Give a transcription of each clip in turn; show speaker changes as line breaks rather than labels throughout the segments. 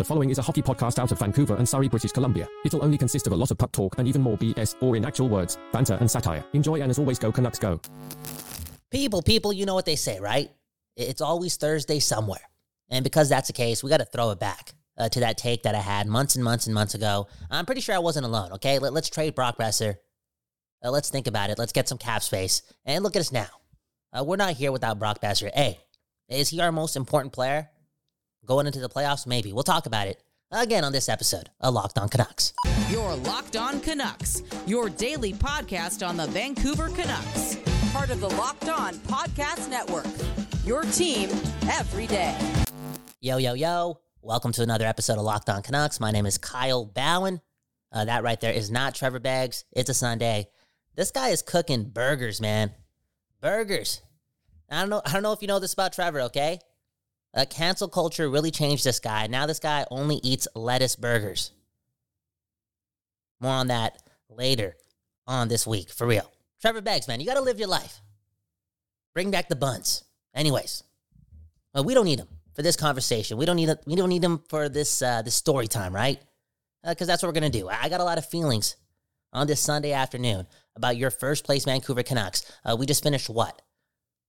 The following is a hockey podcast out of Vancouver and Surrey, British Columbia. It'll only consist of a lot of puck talk and even more BS, or in actual words, banter and satire. Enjoy and as always, go Canucks go.
People, people, you know what they say, right? It's always Thursday somewhere. And because that's the case, we got to throw it back uh, to that take that I had months and months and months ago. I'm pretty sure I wasn't alone, okay? Let, us trade Brock Boeser. Uh, let's think about it. Let's get some cap space. And look at us now. Uh, we're not here without Brock Boeser. Hey, is he our most important player? Going into the playoffs? Maybe. We'll talk about it again on this episode of Locked On Canucks.
Your Locked On Canucks, your daily podcast on the Vancouver Canucks. Part of the Locked On Podcast Network. Your team every day.
Yo, yo, yo. Welcome to another episode of Locked On Canucks. My name is Kyle Bowen. Uh, that right there is not Trevor Beggs. It's a Sunday. This guy is cooking burgers, man. Burgers. I don't know. I don't know if you know this about Trevor. Okay, uh, cancel culture really changed this guy. Now this guy only eats lettuce burgers. More on that later on this week, for real. Trevor Beggs, man, you got to live your life. Bring back the buns. Anyways, well, we don't need them for this conversation. We don't need we don't need him for this uh, this story time, right? Because uh, that's what we're gonna do. I got a lot of feelings on this Sunday afternoon about your first place Vancouver Canucks. Uh, we just finished what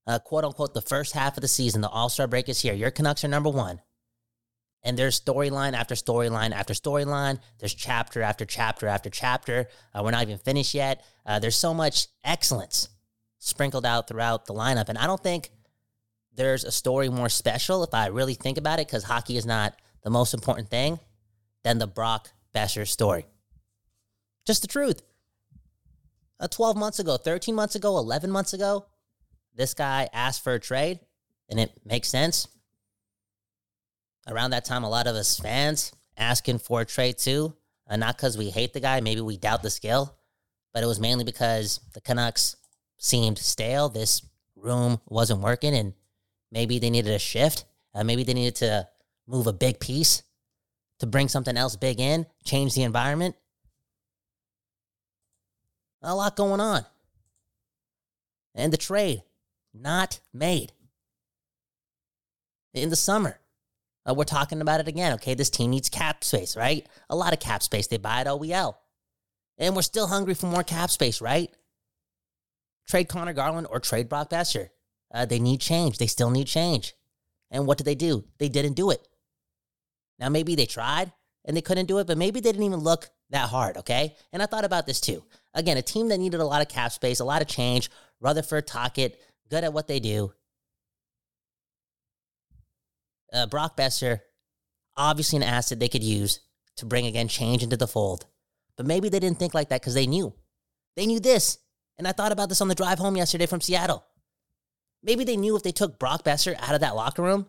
uh, quote unquote, the first half of the season, the All Star break is here. Your Canucks are number one. And there's storyline after storyline after storyline. There's chapter after chapter after chapter. Uh, we're not even finished yet. Uh, there's so much excellence sprinkled out throughout the lineup. And I don't think there's a story more special, if I really think about it, because hockey is not the most important thing, than the Brock Boeser story. Just the truth. Uh, 12 months ago, 13 months ago, 11 months ago, this guy asked for a trade, and it makes sense. Around that time, a lot of us fans asking for a trade too, uh, not because we hate the guy, maybe we doubt the skill, but it was mainly because the Canucks seemed stale. This room wasn't working, and maybe they needed a shift. Uh, maybe they needed to move a big piece to bring something else big in, change the environment. A lot going on. And the trade not made. In the summer, uh, we're talking about it again. Okay, this team needs cap space, right? A lot of cap space. They buy at OEL. And we're still hungry for more cap space, right? Trade Connor Garland or trade Brock Boeser. Uh, they need change. They still need change. And what did they do? They didn't do it. Now, maybe they tried and they couldn't do it, but maybe they didn't even look that hard, okay? And I thought about this too. Again, a team that needed a lot of cap space, a lot of change. Rutherford, Tocchet, good at what they do. Uh, Brock Boeser, obviously an asset they could use to bring again change into the fold. But maybe they didn't think like that because they knew. They knew this. And I thought about this on the drive home yesterday from Seattle. Maybe they knew if they took Brock Boeser out of that locker room,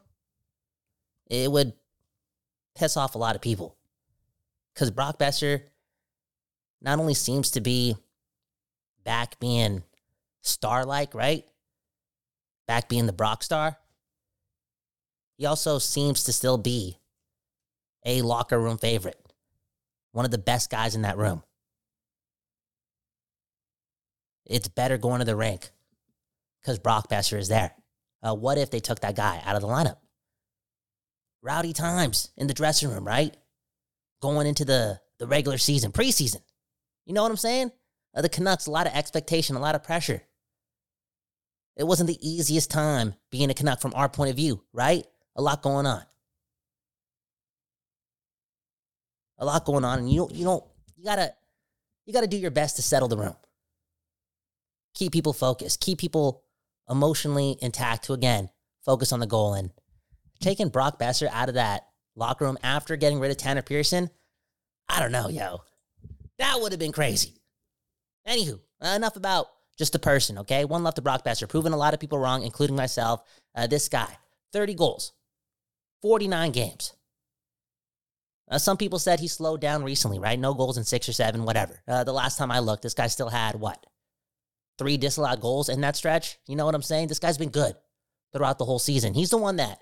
it would piss off a lot of people. Because Brock Boeser not only seems to be back being star like, right? Back being the Brock star, he also seems to still be a locker room favorite, one of the best guys in that room. It's better going to the rink because Brock Boeser is there. Uh, what if they took that guy out of the lineup? Rowdy times in the dressing room, right? Going into the, the regular season, preseason. You know what I'm saying? Uh, the Canucks, a lot of expectation, a lot of pressure. It wasn't the easiest time being a Canuck from our point of view, right? A lot going on. A lot going on, and you you don't, you gotta, you gotta do your best to settle the room. Keep people focused. Keep people emotionally intact. To again focus on the goal and taking Brock Boeser out of that locker room after getting rid of Tanner Pearson. I don't know, yo. That would have been crazy. Anywho, enough about just a person, okay? One left to Brock Boeser, proving a lot of people wrong, including myself. Uh, this guy, 30 goals, 49 games. Uh, some people said he slowed down recently, right? No goals in six or seven, whatever. Uh, the last time I looked, this guy still had what? Three disallowed goals in that stretch? You know what I'm saying? This guy's been good throughout the whole season. He's the one that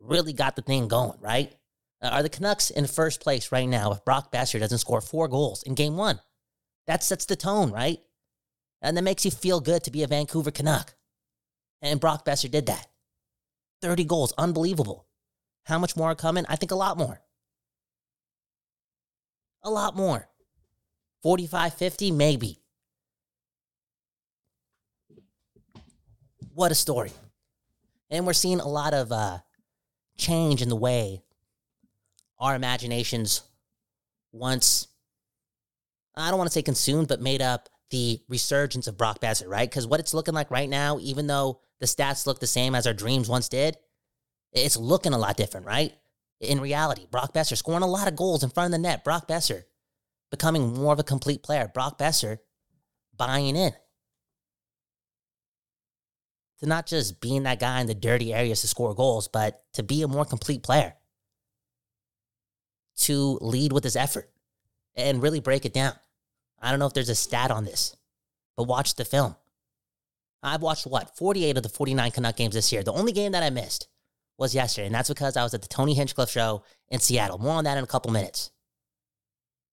really got the thing going, right? Uh, are the Canucks in first place right now if Brock Boeser doesn't score four goals in game one? That sets the tone, right? And that makes you feel good to be a Vancouver Canuck. And Brock Boeser did that. 30 goals, unbelievable. How much more are coming? I think a lot more. A lot more. 45, 50, maybe. What a story. And we're seeing a lot of uh, change in the way our imaginations once, I don't want to say consumed, but made up the resurgence of Brock Boeser, right? Because what it's looking like right now, even though the stats look the same as our dreams once did, it's looking a lot different, right? In reality, Brock Boeser scoring a lot of goals in front of the net. Brock Boeser becoming more of a complete player. Brock Boeser buying in to not just being that guy in the dirty areas to score goals, but to be a more complete player, to lead with his effort and really break it down. I don't know if there's a stat on this, but watch the film. I've watched what, 48 of the 49 Canuck games this year. The only game that I missed was yesterday, and that's because I was at the Tony Hinchcliffe show in Seattle. More on that in a couple minutes.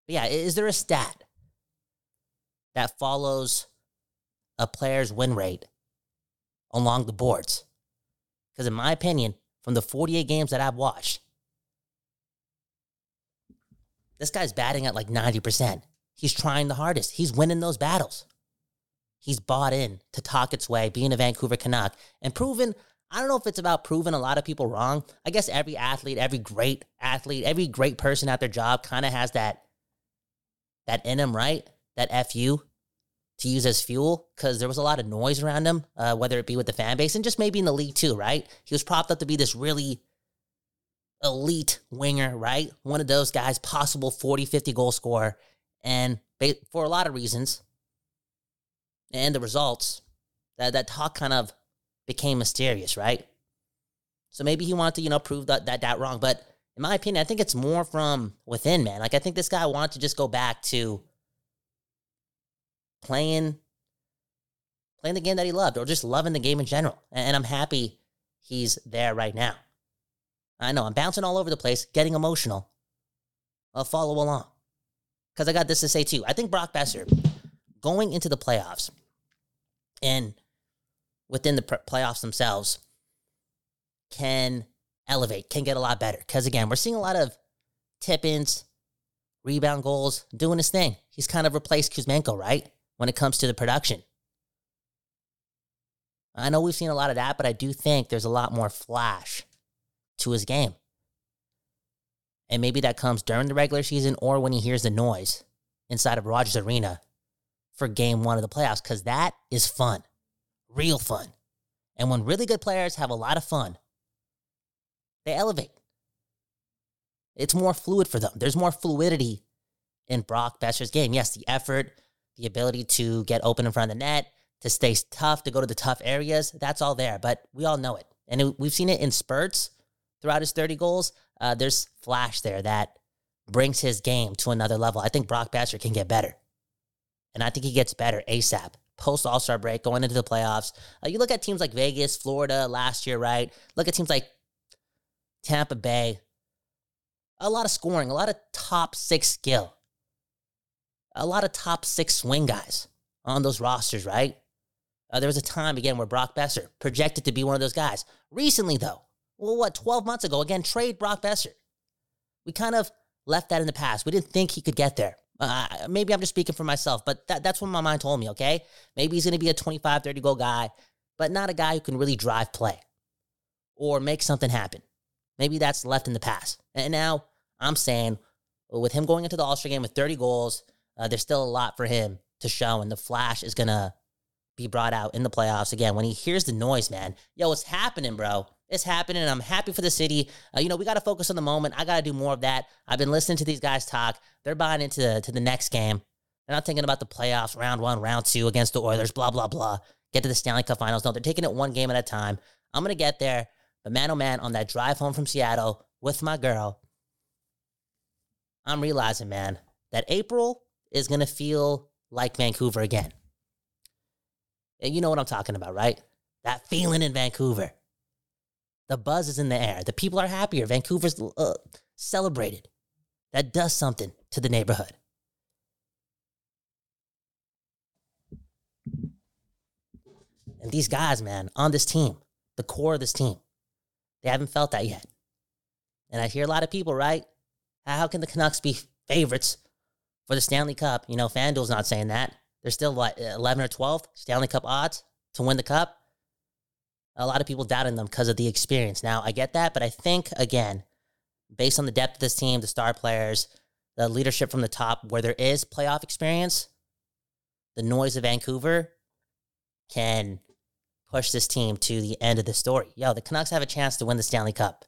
But yeah, is there a stat that follows a player's win rate along the boards. Because, in my opinion, from the 48 games that I've watched, this guy's batting at like 90%. He's trying the hardest, he's winning those battles. He's bought in to Tocchet's way, being a Vancouver Canuck, and proven. I don't know if it's about proving a lot of people wrong. I guess every athlete, every great athlete, every great person at their job kind of has that that in him, right? That FU to use as fuel because there was a lot of noise around him, uh, whether it be with the fan base and just maybe in the league too, right? He was propped up to be this really elite winger, right? One of those guys, possible 40, 50 goal scorer. And for a lot of reasons, and the results, that, that talk kind of became mysterious, right? So maybe he wanted to, you know, prove that, that, that wrong. But in my opinion, I think it's more from within, man. Like, I think this guy wanted to just go back to playing playing the game that he loved or just loving the game in general. And I'm happy he's there right now. I know I'm bouncing all over the place, getting emotional. I'll follow along. Because I got this to say too. I think Brock Boeser going into the playoffs and within the playoffs themselves can elevate, can get a lot better. Because again, we're seeing a lot of tip ins, rebound goals, doing his thing. He's kind of replaced Kuzmenko, right? when it comes to the production. I know we've seen a lot of that, but I do think there's a lot more flash to his game. And maybe that comes during the regular season or when he hears the noise inside of Rogers Arena for game one of the playoffs, because that is fun, real fun. And when really good players have a lot of fun, they elevate. It's more fluid for them. There's more fluidity in Brock Boeser's game. Yes, the effort, the ability to get open in front of the net, to stay tough, to go to the tough areas. That's all there, but we all know it. And it, we've seen it in spurts throughout his 30 goals. Uh, there's flash there that brings his game to another level. I think Brock Boeser can get better. And I think he gets better ASAP. Post All Star break, going into the playoffs. Uh, you look at teams like Vegas, Florida last year, right? Look at teams like Tampa Bay. A lot of scoring, a lot of top six skill a lot of top six swing guys on those rosters, right? Uh, there was a time, again, where Brock Boeser projected to be one of those guys. Recently, though, well, what, 12 months ago, again, trade Brock Boeser. We kind of left that in the past. We didn't think he could get there. Uh, maybe I'm just speaking for myself, but that, that's what my mind told me, okay? Maybe he's going to be a 25, 30 goal guy, but not a guy who can really drive play or make something happen. Maybe that's left in the past. And now I'm saying, with him going into the All Star game with 30 goals, uh, there's still a lot for him to show, and the Flash is gonna be brought out in the playoffs again. When he hears the noise, man, yo, what's happening, bro. It's happening. I'm happy for the city. Uh, you know, we got to focus on the moment. I got to do more of that. I've been listening to these guys talk. They're buying into the, to the next game. They're not thinking about the playoffs, round one, round two against the Oilers, blah, blah, blah. Get to the Stanley Cup finals. No, they're taking it one game at a time. I'm going to get there. But man, oh man, on that drive home from Seattle with my girl, I'm realizing, man, that April is going to feel like Vancouver again. And you know what I'm talking about, right? That feeling in Vancouver. The buzz is in the air. The people are happier. Vancouver's uh, celebrated. That does something to the neighborhood. And these guys, man, on this team, the core of this team, they haven't felt that yet. And I hear a lot of people, right? How can the Canucks be favorites for the Stanley Cup. You know, FanDuel's not saying that. They're still what eleven or twelve Stanley Cup odds to win the cup. A lot of people doubting them because of the experience. Now I get that, but I think again, based on the depth of this team, the star players, the leadership from the top, where there is playoff experience, the noise of Vancouver can push this team to the end of the story. Yo, the Canucks have a chance to win the Stanley Cup.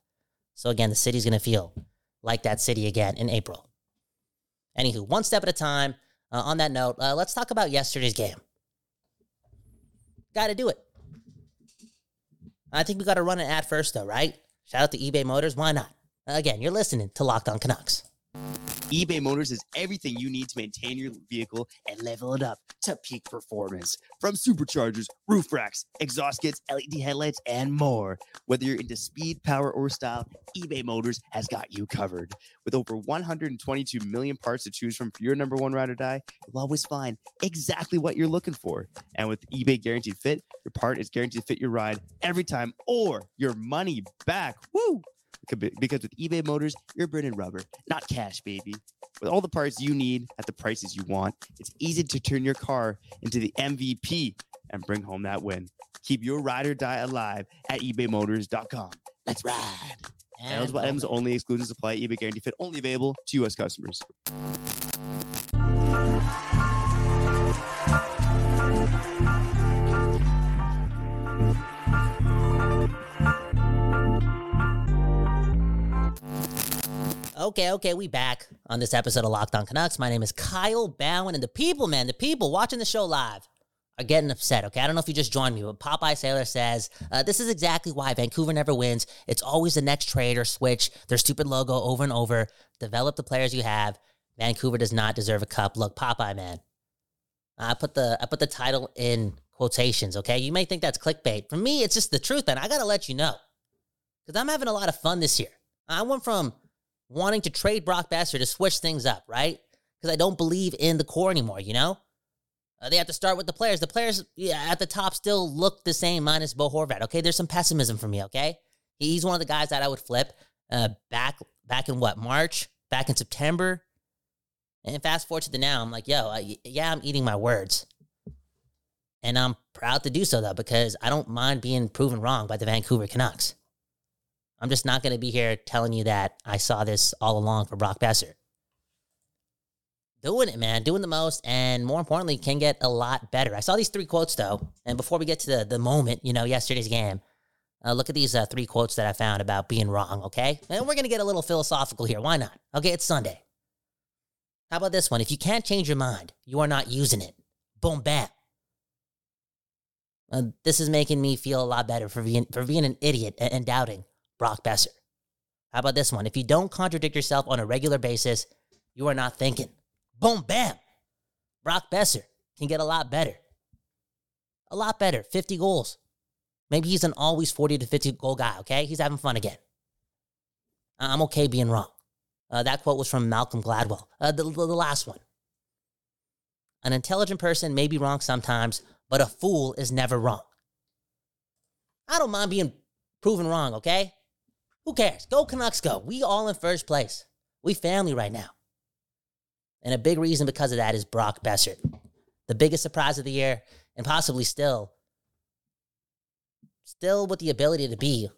So again, the city's going to feel like that city again in April. Anywho, one step at a time. Uh, on that note, uh, let's talk about yesterday's game. Got to do it. I think we got to run an ad first, though, right? Shout out to eBay Motors. Why not? Again, you're listening to Locked On Canucks
eBay Motors is everything you need to maintain your vehicle and level it up to peak performance. From superchargers, roof racks, exhaust kits, LED headlights, and more. Whether you're into speed, power, or style, eBay Motors has got you covered. With over 122 million parts to choose from for your number one ride or die, you'll always find exactly what you're looking for. And with eBay Guaranteed Fit, your part is guaranteed to fit your ride every time or your money back. Woo! Because with eBay Motors, you're burning rubber, not cash, baby. With all the parts you need at the prices you want, it's easy to turn your car into the MVP and bring home that win. Keep your ride or die alive at ebaymotors.com. Let's ride. And items only exclusion supply, eBay guarantee fit only available to U.S. customers.
Okay, okay, we back on this episode of Locked On Canucks. My name is Kyle Bowen, and the people, man, the people watching the show live are getting upset. Okay, I don't know if you just joined me, but Popeye Sailor says uh, this is exactly why Vancouver never wins. It's always the next trade or switch their stupid logo over and over. Develop the players you have. Vancouver does not deserve a cup. Look, Popeye, man, I put the I put the title in quotations. Okay, you may think that's clickbait. For me, it's just the truth, and I gotta let you know because I'm having a lot of fun this year. I went from wanting to trade Brock Boeser to switch things up, right? Because I don't believe in the core anymore, you know? Uh, they have to start with the players. The players yeah, at the top still look the same, minus Bo Horvat. Okay, there's some pessimism for me. Okay, he's one of the guys that I would flip uh, back back in what March, back in September, and fast forward to the now. I'm like, yo, I, yeah, I'm eating my words, and I'm proud to do so though because I don't mind being proven wrong by the Vancouver Canucks. I'm just not going to be here telling you that I saw this all along for Brock Boeser. Doing it, man, doing the most, and more importantly, can get a lot better. I saw these three quotes though, and before we get to the, the moment, you know, yesterday's game, uh, look at these uh, three quotes that I found about being wrong, okay? And we're going to get a little philosophical here. Why not? Okay, it's Sunday. How about this one? If you can't change your mind, you are not using it. Boom, bam. Uh, this is making me feel a lot better for being, for being an idiot and, and doubting Brock Boeser. How about this one? If you don't contradict yourself on a regular basis, you are not thinking. Boom, bam. Brock Boeser can get a lot better. A lot better. 50 goals. Maybe he's an always 40 to 50 goal guy, okay? He's having fun again. I'm okay being wrong. Uh, that quote was from Malcolm Gladwell. Uh, the, the last one. An intelligent person may be wrong sometimes, but a fool is never wrong. I don't mind being proven wrong, okay? Who cares? Go Canucks, go. We all in first place. We family right now. And a big reason because of that is Brock Boeser, the biggest surprise of the year, and possibly still, still with the ability to be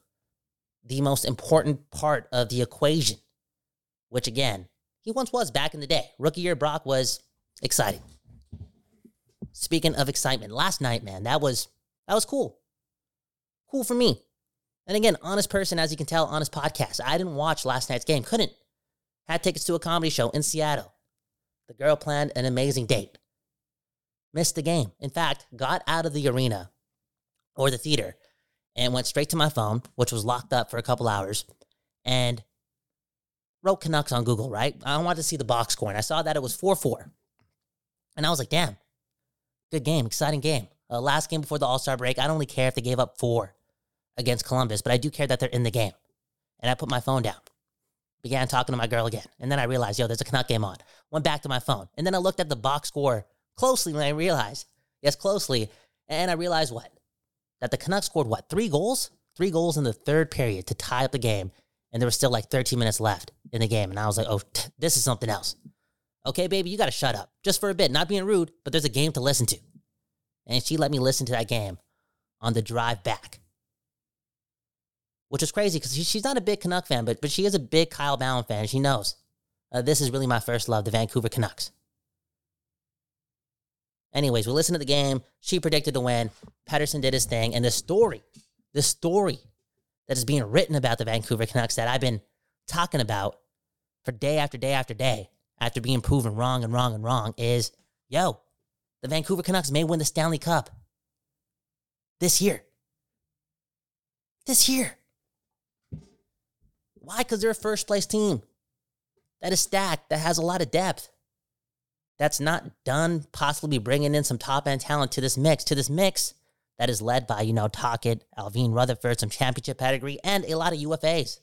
the most important part of the equation, which again, he once was back in the day. Rookie year Brock was exciting. Speaking of excitement, last night, man, that was that was cool. Cool for me. And again, honest person, as you can tell, honest podcast. I didn't watch last night's game, couldn't. Had tickets to a comedy show in Seattle. The girl planned an amazing date. Missed the game. In fact, got out of the arena or the theater and went straight to my phone, which was locked up for a couple hours, and wrote Canucks on Google, right? I wanted to see the box score, and I saw that it was 4 4. And I was like, damn, good game, exciting game. Uh, last game before the All Star break, I don't really care if they gave up four against Columbus, but I do care that they're in the game. And I put my phone down, began talking to my girl again. And then I realized, yo, there's a Canuck game on. Went back to my phone. And then I looked at the box score closely and I realized, yes, closely. And I realized what? That the Canucks scored what? Three goals? Three goals in the third period to tie up the game. And there was still like 13 minutes left in the game. And I was like, oh, this is something else. Okay, baby, you got to shut up just for a bit. Not being rude, but there's a game to listen to. And she let me listen to that game on the drive back, which is crazy because she's not a big Canuck fan, but, but she is a big Kyle Bowen fan. She knows uh, this is really my first love, the Vancouver Canucks. Anyways, we listened to the game. She predicted the win. Pettersson did his thing. And the story, the story that is being written about the Vancouver Canucks that I've been talking about for day after day after day after being proven wrong and wrong and wrong is yo, the Vancouver Canucks may win the Stanley Cup this year. This year. Why? Because they're a first place team that is stacked, that has a lot of depth that's not done possibly bringing in some top end talent to this mix, to this mix that is led by, you know, Tocchet, Allvin Rutherford, some championship pedigree, and a lot of UFAs.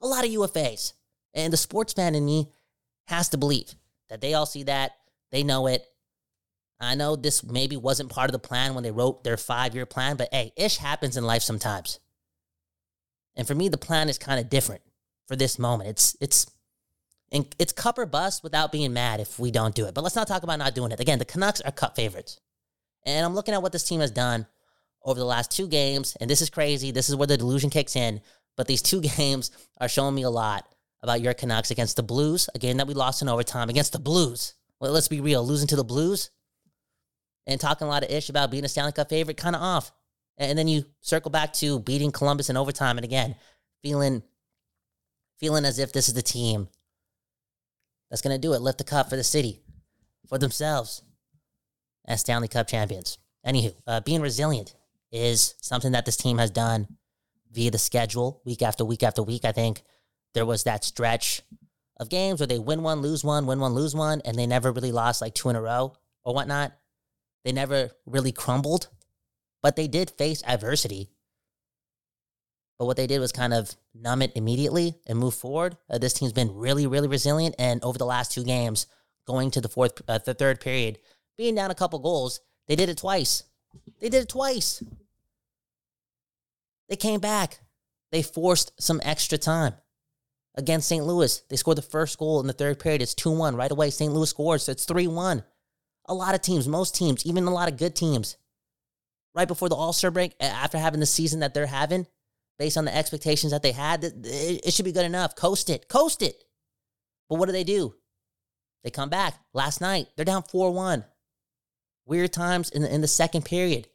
A lot of UFAs. And the sports fan in me has to believe that they all see that, they know it. I know this maybe wasn't part of the plan when they wrote their five year plan, but hey, ish happens in life sometimes. And for me, the plan is kind of different for this moment. It's it's and it's cup or bust without being mad if we don't do it. But let's not talk about not doing it. Again, the Canucks are cup favorites. And I'm looking at what this team has done over the last two games. And this is crazy. This is where the delusion kicks in. But these two games are showing me a lot about your Canucks against the Blues, a game that we lost in overtime against the Blues. Well, let's be real, losing to the Blues and talking a lot of ish about being a Stanley Cup favorite, kind of off. And then you circle back to beating Columbus in overtime, and again, feeling feeling as if this is the team that's going to do it. Lift the cup for the city, for themselves, as Stanley Cup champions. Anywho, uh, being resilient is something that this team has done via the schedule, week after week after week. I think there was that stretch of games where they win one, lose one, win one, lose one, and they never really lost like two in a row or whatnot. They never really crumbled, but they did face adversity but what they did was kind of numb it immediately and move forward. Uh, this team's been really, really resilient. And over the last two games, going to the fourth, uh, the third period, being down a couple goals, they did it twice. They did it twice. They came back. They forced some extra time against St. Louis. They scored the first goal in the third period. It's 2 1 right away. St. Louis scores. So it's 3 1. A lot of teams, most teams, even a lot of good teams, right before the All Star break, after having the season that they're having, based on the expectations that they had, it should be good enough. Coast it, coast it. But what do they do? They come back last night. They're down 4 1. Weird times in the, in the second period.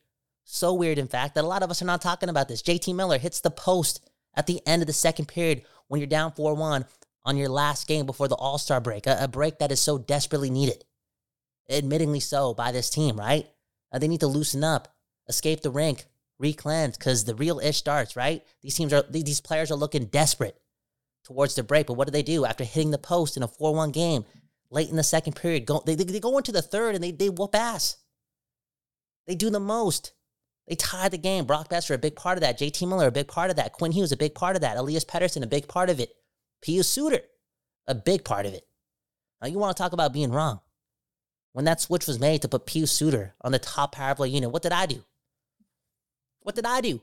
So weird, in fact, that a lot of us are not talking about this. JT Miller hits the post at the end of the second period when you're down 4 1 on your last game before the All Star break, a, a, break that is so desperately needed. Admittingly so by this team, right? Uh, they need to loosen up, escape the rink, re-cleanse because the real ish starts, right? These teams are these players are looking desperate towards the break. But what do they do after hitting the post in a 4-1 game late in the second period? Go they, they go into the third and they they whoop ass. They do the most. They tie the game. Brock Boeser, a big part of that. JT Miller, a big part of that. Quinn Hughes, a big part of that. Elias Pettersson, a big part of it. Pius Suter, a big part of it. Now you want to talk about being wrong. When that switch was made to put Pius Suter on the top power play unit, what did I do? What did I do?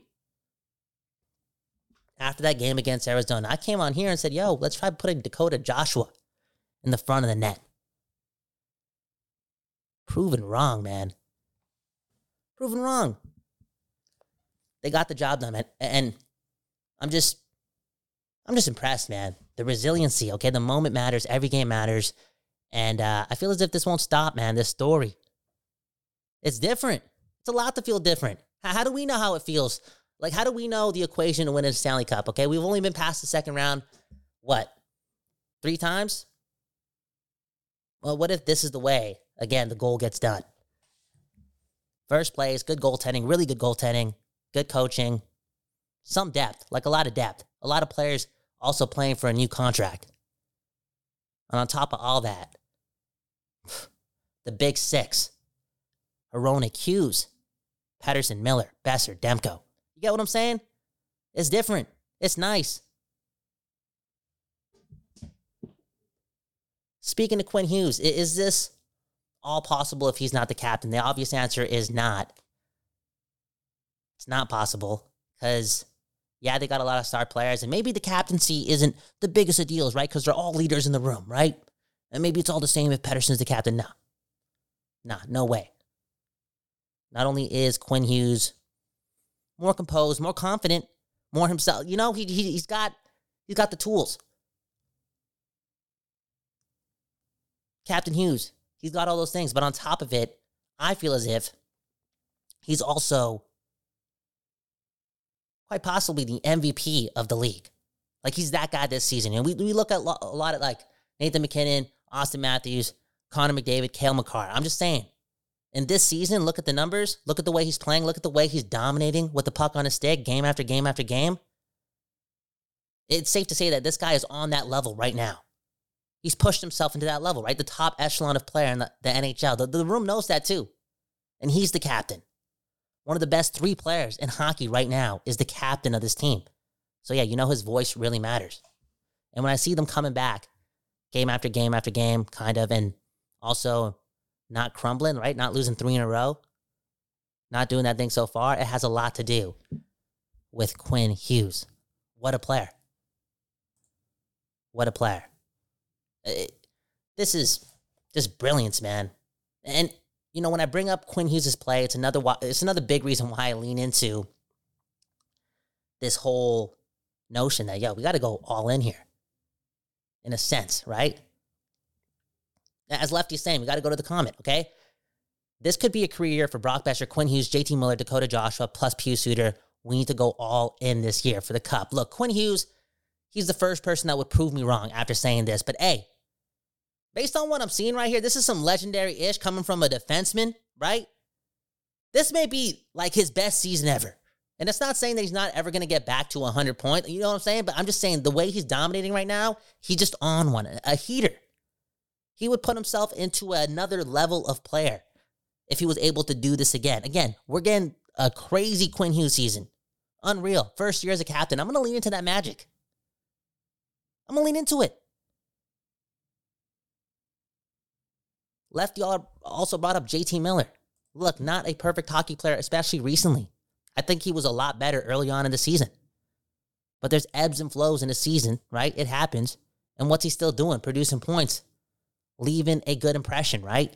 After that game against Arizona, I came on here and said, yo, let's try putting Dakota Joshua in the front of the net. Proven wrong, man. Proven wrong. They got the job done, man. And I'm just, I'm just impressed, man. The resiliency, okay? The moment matters. Every game matters. And uh, I feel as if this won't stop, man. This story. It's different. It's a lot to feel different. How, do we know how it feels? Like, how do we know the equation to win a Stanley Cup? Okay, we've only been past the second round, what, three times? Well, what if this is the way, again, the goal gets done? First place, good goaltending, really good goaltending, good coaching, some depth, like a lot of depth. A lot of players also playing for a new contract. And on top of all that, the big six, Hronek Hughes, Pettersson, Miller, Boeser, Demko. You get what I'm saying? It's different. It's nice. Speaking to Quinn Hughes, is this all possible if he's not the captain? The obvious answer is not. It's not possible because, yeah, they got a lot of star players, and maybe the captaincy isn't the biggest of deals, right? Because they're all leaders in the room, right? And maybe it's all the same if Pettersson's the captain. Nah. Nah, no way. Not only is Quinn Hughes more composed, more confident, more himself, you know, he, he he's got he's got the tools. Captain Hughes, he's got all those things, but on top of it, I feel as if he's also quite possibly the MVP of the league. Like he's that guy this season. And we, we look at lo- a lot of like Nathan MacKinnon, Austin Matthews, Connor McDavid, Cale Makar. I'm just saying, in this season, look at the numbers, look at the way he's playing, look at the way he's dominating with the puck on his stick game after game after game. It's safe to say that this guy is on that level right now. He's pushed himself into that level, right? The top echelon of player in the, the NHL. The, the room knows that too. And he's the captain. One of the best three players in hockey right now is the captain of this team. So, yeah, you know his voice really matters. And when I see them coming back game after game after game, kind of, and also not crumbling, right? Not losing three in a row, not doing that thing so far, it has a lot to do with Quinn Hughes. What a player. What a player. It, this is just brilliance, man. And you know, when I bring up Quinn Hughes' play, it's another it's another big reason why I lean into this whole notion that yo, we got to go all in here. In a sense, right? As Lefty's saying, we got to go to the comment, okay? This could be a career year for Brock Boeser, Quinn Hughes, JT Miller, Dakota Joshua, plus Pius Suter. We need to go all in this year for the cup. Look, Quinn Hughes, he's the first person that would prove me wrong after saying this. But hey, based on what I'm seeing right here, this is some legendary ish coming from a defenseman, right? This may be like his best season ever. And it's not saying that he's not ever going to get back to 100 points. You know what I'm saying? But I'm just saying the way he's dominating right now, he's just on one, a heater. He would put himself into another level of player if he was able to do this again. Again, we're getting a crazy Quinn Hughes season. Unreal. First year as a captain. I'm going to lean into that magic. I'm going to lean into it. Lefty also brought up JT Miller. Look, not a perfect hockey player, especially recently. I think he was a lot better early on in the season. But there's ebbs and flows in the season, right? It happens. And what's he still doing? Producing points, leaving a good impression, right?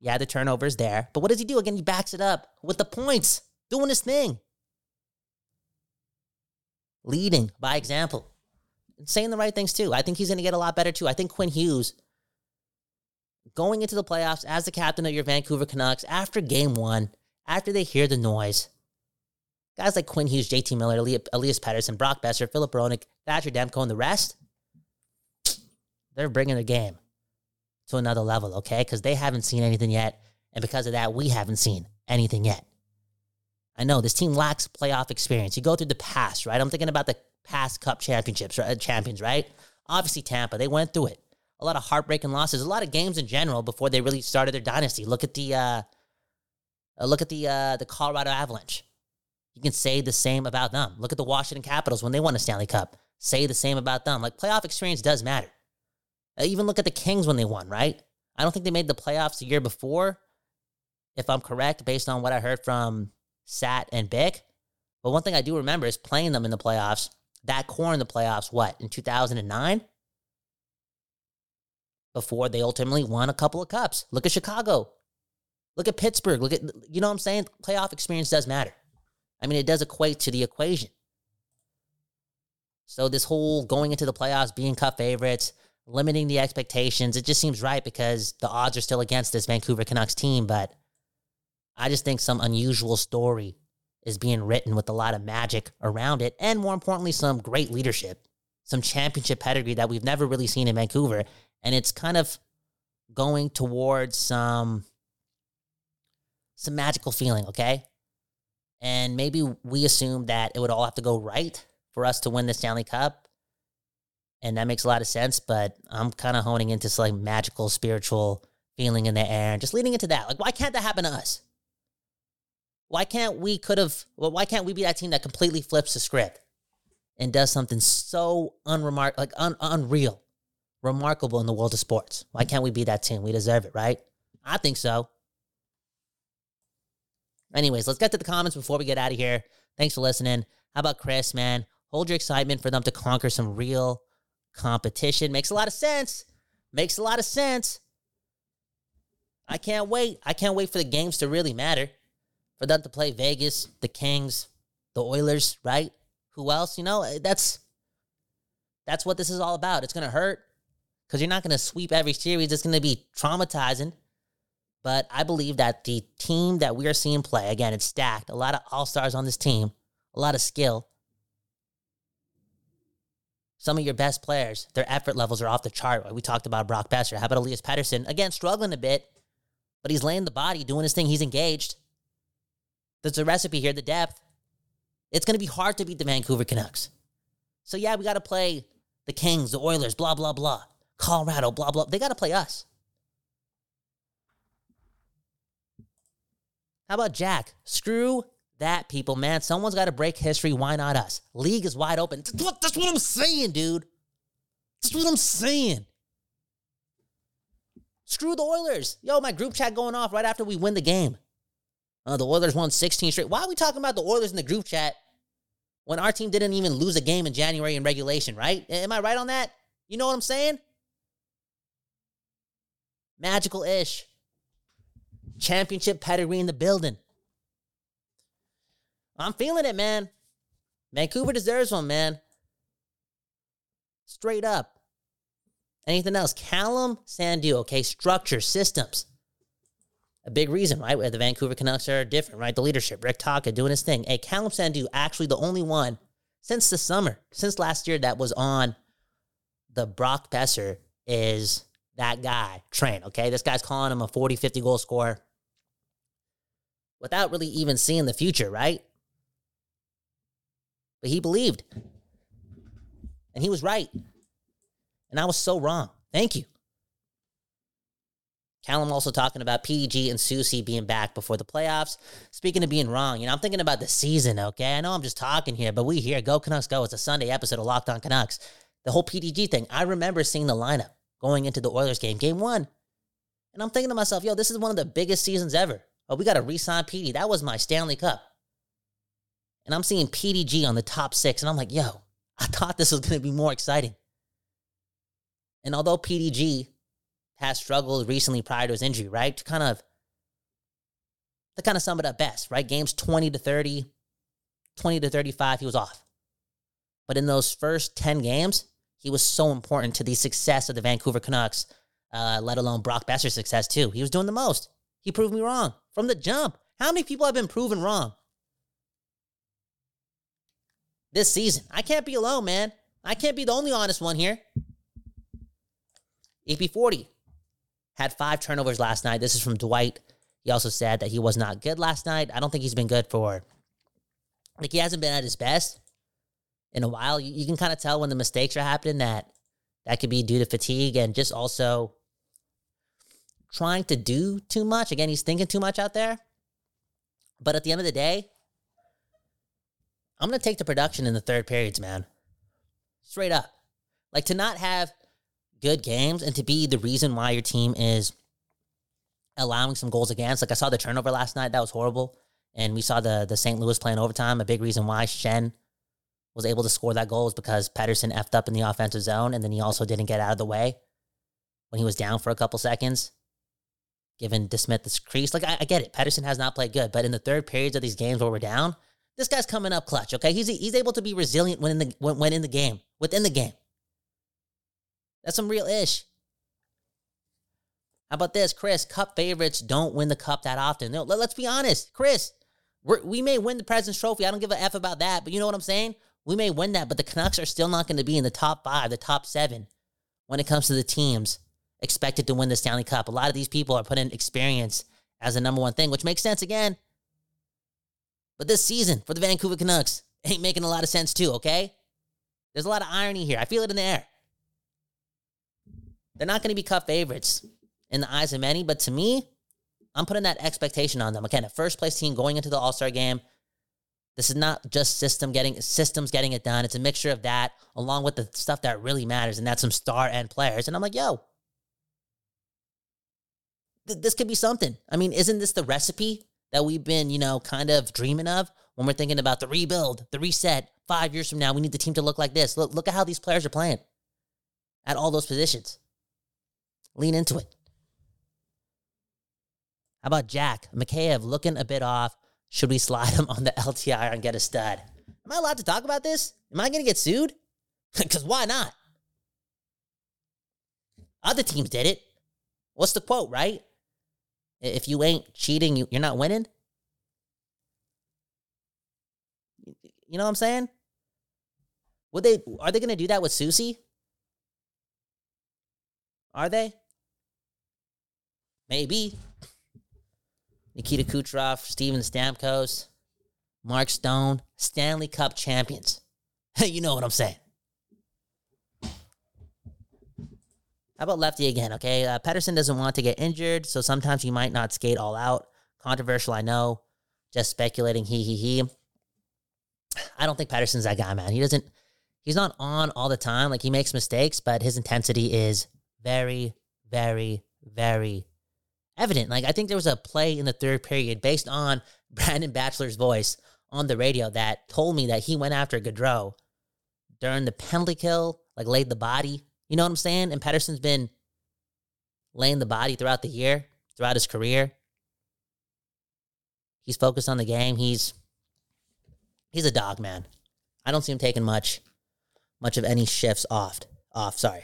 Yeah, the turnover's there. But what does he do? Again, he backs it up with the points, doing his thing. Leading by example. Saying the right things too. I think he's going to get a lot better too. I think Quinn Hughes going into the playoffs as the captain of your Vancouver Canucks after game one, after they hear the noise. Guys like Quinn Hughes, JT Miller, Elias Pettersson, Brock Boeser, Philip Hronek, Thatcher Demko, and the rest, they're bringing the game to another level, okay? Because they haven't seen anything yet. And because of that, we haven't seen anything yet. I know this team lacks playoff experience. You go through the past, right? I'm thinking about the past cup championships, right? champions, right? Obviously, Tampa, they went through it. A lot of heartbreaking losses, a lot of games in general before they really started their dynasty. Look at the uh, uh, look at the uh, the Colorado Avalanche. You can say the same about them. Look at the Washington Capitals when they won a Stanley Cup. Say the same about them. Like playoff experience does matter. Uh, even look at the Kings when they won, right? I don't think they made the playoffs the year before, if I'm correct, based on what I heard from Sat and Bick. But one thing I do remember is playing them in the playoffs. That core in the playoffs, what, in 2009? Before they ultimately won a couple of cups. Look at Chicago. Look at Pittsburgh. Look at, you know what I'm saying? Playoff experience does matter. I mean, it does equate to the equation. So this whole going into the playoffs, being cup favorites, limiting the expectations, it just seems right because the odds are still against this Vancouver Canucks team. But I just think some unusual story is being written with a lot of magic around it. And more importantly, some great leadership, some championship pedigree that we've never really seen in Vancouver. And it's kind of going towards some some magical feeling, okay? And maybe we assume that it would all have to go right for us to win the Stanley Cup. And that makes a lot of sense, but I'm kind of honing into like magical, spiritual feeling in the air and just leading into that. Like, why can't that happen to us? Why can't we could have well, why can't we be that team that completely flips the script and does something so unremark like un- unreal, remarkable in the world of sports? Why can't we be that team? We deserve it, right? I think so. Anyways, let's get to the comments before we get out of here. Thanks for listening. How about Chris, man? Hold your excitement for them to conquer some real competition. Makes a lot of sense. Makes a lot of sense. I can't wait. I can't wait for the games to really matter. For them to play Vegas, the Kings, the Oilers, right? Who else? You know, eh, that's that's what this is all about. It's gonna hurt because you're not gonna sweep every series. It's gonna be traumatizing. But I believe that the team that we are seeing play, again, it's stacked. A lot of all stars on this team, a lot of skill. Some of your best players, their effort levels are off the chart. We talked about Brock Boeser. How about Elias Pettersson? Again, struggling a bit, but he's laying the body, doing his thing. He's engaged. There's a recipe here, the depth. It's going to be hard to beat the Vancouver Canucks. So, yeah, we got to play the Kings, the Oilers, blah, blah, blah. Colorado, blah, blah. They got to play us. How about Jack? Screw that, people, man. Someone's got to break history. Why not us? League is wide open. That's what, I'm saying, dude. That's what I'm saying. Screw the Oilers. Yo, my group chat going off right after we win the game. Uh, the Oilers won 16 straight. Why are we talking about the Oilers in the group chat when our team didn't even lose a game in January in regulation, right? Am I right on that? You know what I'm saying? Magical ish. Championship pedigree in the building. I'm feeling it, man. Vancouver deserves one, man. Straight up. Anything else? Callum Sandu, okay? Structure, systems. A big reason, right? Where the Vancouver Canucks are different, right? The leadership, Rick Tocchet doing his thing. Hey, Callum Sandu, actually the only one since the summer, since last year, that was on the Brock Boeser is that guy train, okay? This guy's calling him a 40, 50 goal scorer without really even seeing the future, right? But he believed. And he was right. And I was so wrong. Thank you. Callum also talking about PDG and Soucy being back before the playoffs. Speaking of being wrong, you know, I'm thinking about the season, okay? I know I'm just talking here, but we here, Go Canucks Go. It's a Sunday episode of Locked On Canucks. The whole PDG thing. I remember seeing the lineup going into the Oilers game, game one. And I'm thinking to myself, yo, this is one of the biggest seasons ever. Oh, we got to re sign PD. That was my Stanley Cup. And I'm seeing PDG on the top six. And I'm like, yo, I thought this was going to be more exciting. And although PDG has struggled recently prior to his injury, right? To kind of to kind of sum it up best, right? Games 20 to 30, 20 to 35, he was off. But in those first 10 games, he was so important to the success of the Vancouver Canucks, uh, let alone Brock Boeser's success too. He was doing the most. He proved me wrong from the jump. How many people have been proven wrong this season? I can't be alone, man. I can't be the only honest one here. EP40 had five turnovers last night. This is from Dwight. He also said that he was not good last night. I don't think he's been good for, like, he hasn't been at his best in a while. You, you can kind of tell when the mistakes are happening that that could be due to fatigue and just also trying to do too much. Again, he's thinking too much out there. But at the end of the day, I'm going to take the production in the third periods, man. Straight up. Like to not have good games and to be the reason why your team is allowing some goals against. Like I saw the turnover last night, that was horrible. And we saw the the St. Louis playing overtime. A big reason why Shen was able to score that goal is because Pettersson effed up in the offensive zone, and then he also didn't get out of the way when he was down for a couple seconds, giving DeSmith this crease. Like I, I get it, Pettersson has not played good, but in the third periods of these games where we're down, this guy's coming up clutch. Okay, he's he's able to be resilient when in the when, when in the game, within the game. That's some real ish. How about this, Chris? Cup favorites don't win the cup that often. No, let, us be honest, Chris. we may win the President's Trophy. I don't give a f about that, but you know what I'm saying. We may win that, but the Canucks are still not going to be in the top five, the top seven, when it comes to the teams expected to win the Stanley Cup. A lot of these people are putting experience as the number one thing, which makes sense again. But this season for the Vancouver Canucks ain't making a lot of sense too. Okay, there's a lot of irony here. I feel it in the air. They're not going to be cup favorites in the eyes of many, but to me, I'm putting that expectation on them. Again, a first place team going into the All Star game. This is not just system getting systems getting it done. It's a mixture of that along with the stuff that really matters, and that's some star end players. And I'm like, yo, th- this could be something. I mean, isn't this the recipe that we've been, you know, kind of dreaming of when we're thinking about the rebuild, the reset? Five years from now, we need the team to look like this. Look, look at how these players are playing at all those positions. Lean into it. How about Jack Mikheyev looking a bit off? Should we slide him on the LTI and get a stud? Am I allowed to talk about this? Am I going to get sued? Because why not? Other teams did it. What's the quote, right? If you ain't cheating, you, you're not winning. You know what I'm saying? Would they are they gonna do that with Soucy? Are they? Maybe. Nikita Kucherov, Steven Stamkos, Mark Stone, Stanley Cup champions. you know what I'm saying. How about lefty again? Okay, uh, Pettersson doesn't want to get injured, so sometimes he might not skate all out. Controversial, I know. Just speculating. He he he. I don't think Pettersson's that guy, man. He doesn't. He's not on all the time. Like he makes mistakes, but his intensity is very, very, very evident. Like I think there was a play in the third period based on Brendan Batchelor's voice on the radio that told me that he went after Gaudreau during the penalty kill, like laid the body. You know what I'm saying? And Pettersson's been laying the body throughout the year, throughout his career. He's focused on the game. He's he's a dog, man. I don't see him taking much much of any shifts off. Off, sorry.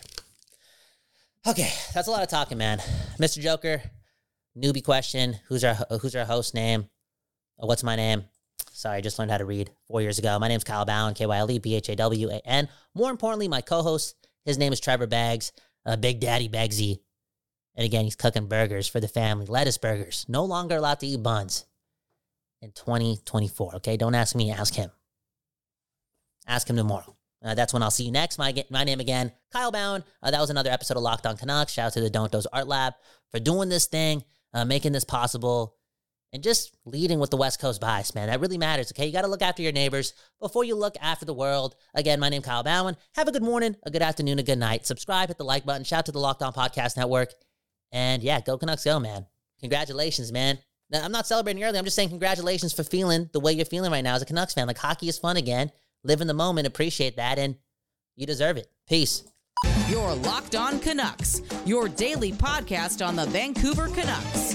Okay, that's a lot of talking, man. Mr. Joker, newbie question. Who's our who's our host name? Uh, what's my name? Sorry, I just learned how to read four years ago. My name's Kyle Bowen, K Y L E B H A W A N. More importantly, my co-host, his name is Trevor Bags, uh, Big Daddy Bagsy. And again, he's cooking burgers for the family, lettuce burgers. No longer allowed to eat buns in 2024. Okay, don't ask me, ask him. Ask him tomorrow. Uh, that's when I'll see you next. My, my name again, Kyle Bowen. Uh, that was another episode of Locked On Canucks. Shout out to the Don't Doze Art Lab for doing this thing, uh, making this possible, and just leading with the West Coast bias, man. That really matters, okay? You got to look after your neighbors before you look after the world. Again, my name is Kyle Bowen. Have a good morning, a good afternoon, a good night. Subscribe, hit the like button. Shout out to the Locked On Podcast Network. And yeah, go Canucks, go, man. Congratulations, man. Now, I'm not celebrating early. I'm just saying congratulations for feeling the way you're feeling right now as a Canucks fan. Like, hockey is fun again live in the moment, appreciate that, and you deserve it. Peace.
Your Locked On Canucks, your daily podcast on the Vancouver Canucks,